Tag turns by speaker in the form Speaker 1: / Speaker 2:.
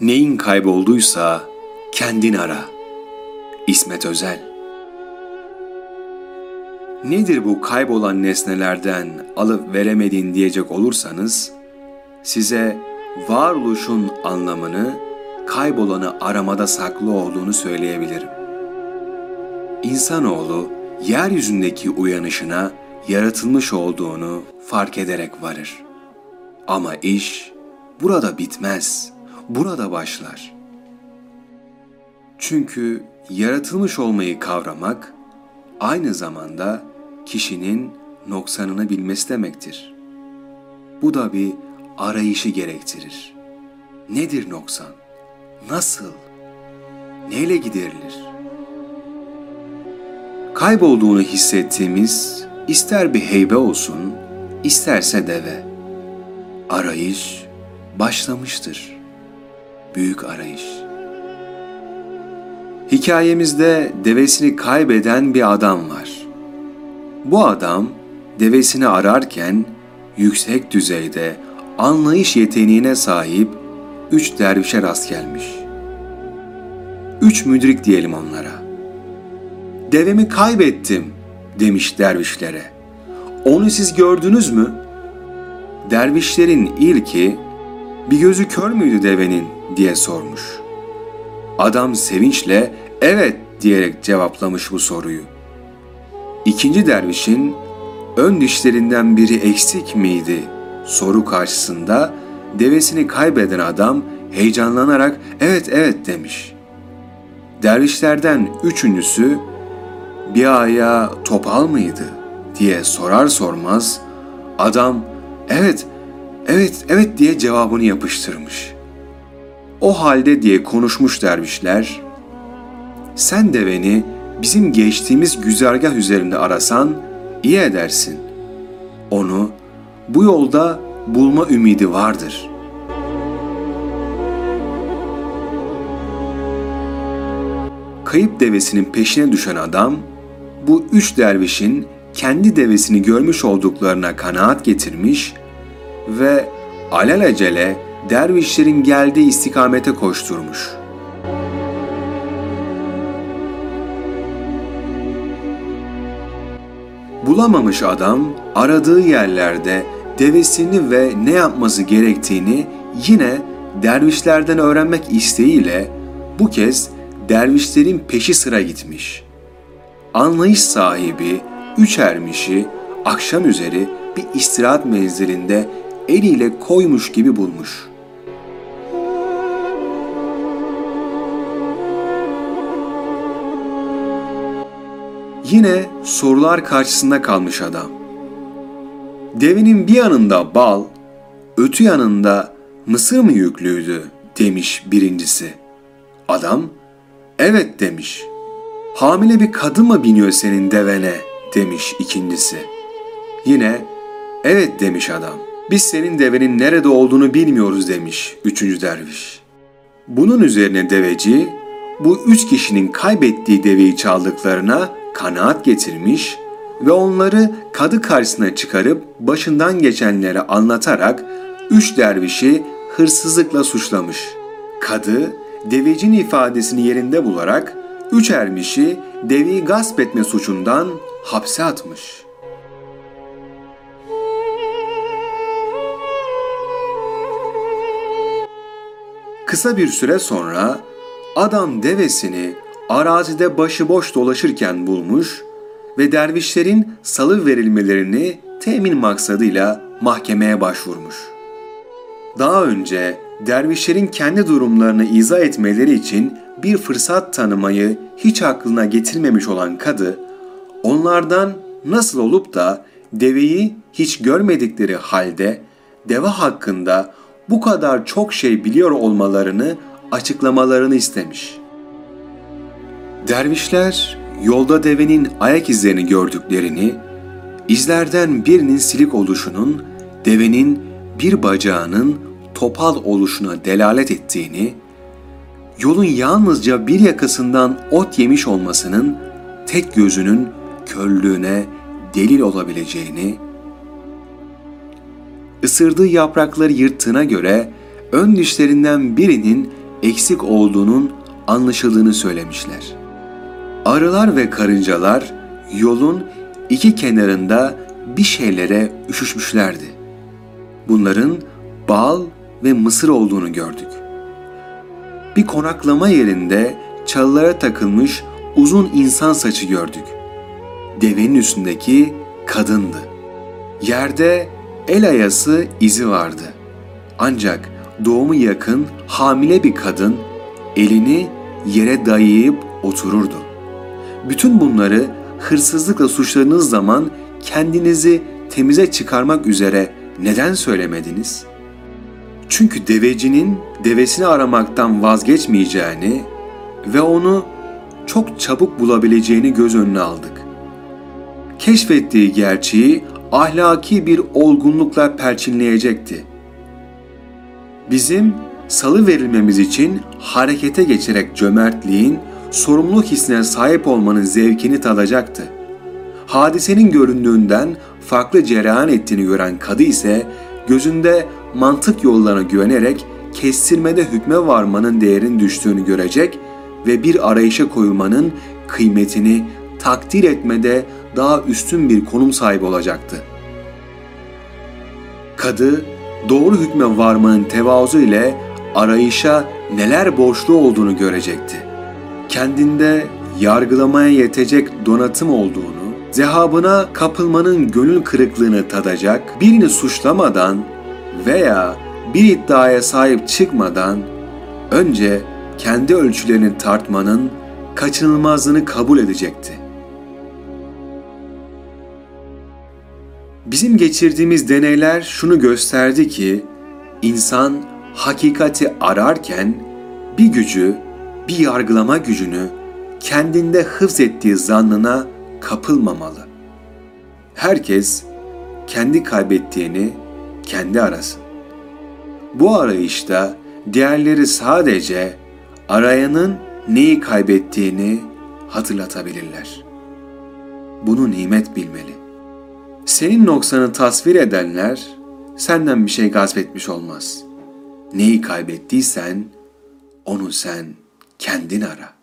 Speaker 1: Neyin kaybolduysa kendin ara. İsmet Özel Nedir bu kaybolan nesnelerden alıp veremedin diyecek olursanız, size varoluşun anlamını kaybolanı aramada saklı olduğunu söyleyebilirim. İnsanoğlu yeryüzündeki uyanışına yaratılmış olduğunu fark ederek varır. Ama iş burada bitmez, burada başlar. Çünkü yaratılmış olmayı kavramak aynı zamanda kişinin noksanını bilmesi demektir. Bu da bir arayışı gerektirir. Nedir noksan? Nasıl? Neyle giderilir? Kaybolduğunu hissettiğimiz ister bir heybe olsun, isterse deve. Arayış başlamıştır. Büyük arayış. Hikayemizde devesini kaybeden bir adam var. Bu adam devesini ararken yüksek düzeyde anlayış yeteneğine sahip üç dervişe rast gelmiş. Üç müdrik diyelim onlara. Devemi kaybettim demiş dervişlere. Onu siz gördünüz mü? Dervişlerin ilki bir gözü kör müydü devenin diye sormuş. Adam sevinçle evet diyerek cevaplamış bu soruyu. İkinci dervişin ön dişlerinden biri eksik miydi soru karşısında devesini kaybeden adam heyecanlanarak evet evet demiş. Dervişlerden üçüncüsü bir ayağı topal mıydı diye sorar sormaz adam evet evet evet diye cevabını yapıştırmış. O halde diye konuşmuş dervişler sen de beni bizim geçtiğimiz güzergah üzerinde arasan iyi edersin. Onu bu yolda bulma ümidi vardır. Kayıp devesinin peşine düşen adam bu üç dervişin kendi devesini görmüş olduklarına kanaat getirmiş ve alelacele dervişlerin geldiği istikamete koşturmuş. Bulamamış adam aradığı yerlerde devesini ve ne yapması gerektiğini yine dervişlerden öğrenmek isteğiyle bu kez dervişlerin peşi sıra gitmiş. Anlayış sahibi üç ermişi akşam üzeri bir istirahat menzilinde eliyle koymuş gibi bulmuş. Yine sorular karşısında kalmış adam. Devinin bir yanında bal, ötü yanında mısır mı yüklüydü demiş birincisi. Adam evet demiş. Hamile bir kadın mı biniyor senin devene demiş ikincisi. Yine evet demiş adam. Biz senin devenin nerede olduğunu bilmiyoruz demiş üçüncü derviş. Bunun üzerine deveci bu üç kişinin kaybettiği deveyi çaldıklarına kanaat getirmiş ve onları kadı karşısına çıkarıp başından geçenleri anlatarak üç dervişi hırsızlıkla suçlamış. Kadı devecinin ifadesini yerinde bularak üç ermişi deveyi gasp etme suçundan hapse atmış. Kısa bir süre sonra adam devesini arazide başıboş dolaşırken bulmuş ve dervişlerin salı verilmelerini temin maksadıyla mahkemeye başvurmuş. Daha önce dervişlerin kendi durumlarını izah etmeleri için bir fırsat tanımayı hiç aklına getirmemiş olan kadı, onlardan nasıl olup da deveyi hiç görmedikleri halde deve hakkında bu kadar çok şey biliyor olmalarını açıklamalarını istemiş. Dervişler yolda devenin ayak izlerini gördüklerini, izlerden birinin silik oluşunun devenin bir bacağının topal oluşuna delalet ettiğini, yolun yalnızca bir yakasından ot yemiş olmasının tek gözünün körlüğüne delil olabileceğini, ısırdığı yaprakları yırttığına göre ön dişlerinden birinin eksik olduğunun anlaşıldığını söylemişler. Arılar ve karıncalar yolun iki kenarında bir şeylere üşüşmüşlerdi. Bunların bal ve mısır olduğunu gördük. Bir konaklama yerinde çalılara takılmış uzun insan saçı gördük. Devenin üstündeki kadındı. Yerde el ayası izi vardı. Ancak doğumu yakın hamile bir kadın elini yere dayayıp otururdu. Bütün bunları hırsızlıkla suçladığınız zaman kendinizi temize çıkarmak üzere neden söylemediniz? Çünkü devecinin devesini aramaktan vazgeçmeyeceğini ve onu çok çabuk bulabileceğini göz önüne aldık. Keşfettiği gerçeği ahlaki bir olgunlukla perçinleyecekti. Bizim salı verilmemiz için harekete geçerek cömertliğin, sorumluluk hissine sahip olmanın zevkini tadacaktı. Hadisenin göründüğünden farklı cereyan ettiğini gören kadı ise gözünde mantık yollarına güvenerek kestirmede hükme varmanın değerini düştüğünü görecek ve bir arayışa koyulmanın kıymetini takdir etmede daha üstün bir konum sahibi olacaktı. Kadı doğru hükme varmanın tevazu ile arayışa neler borçlu olduğunu görecekti. Kendinde yargılamaya yetecek donatım olduğunu, zehabına kapılmanın gönül kırıklığını tadacak, birini suçlamadan veya bir iddiaya sahip çıkmadan önce kendi ölçülerini tartmanın kaçınılmazlığını kabul edecekti. Bizim geçirdiğimiz deneyler şunu gösterdi ki insan hakikati ararken bir gücü, bir yargılama gücünü kendinde hıfz ettiği zannına kapılmamalı. Herkes kendi kaybettiğini kendi arasın. Bu arayışta diğerleri sadece arayanın neyi kaybettiğini hatırlatabilirler. Bunu nimet bilmeli. Senin noksanı tasvir edenler senden bir şey gasp etmiş olmaz. Neyi kaybettiysen onu sen kendin ara.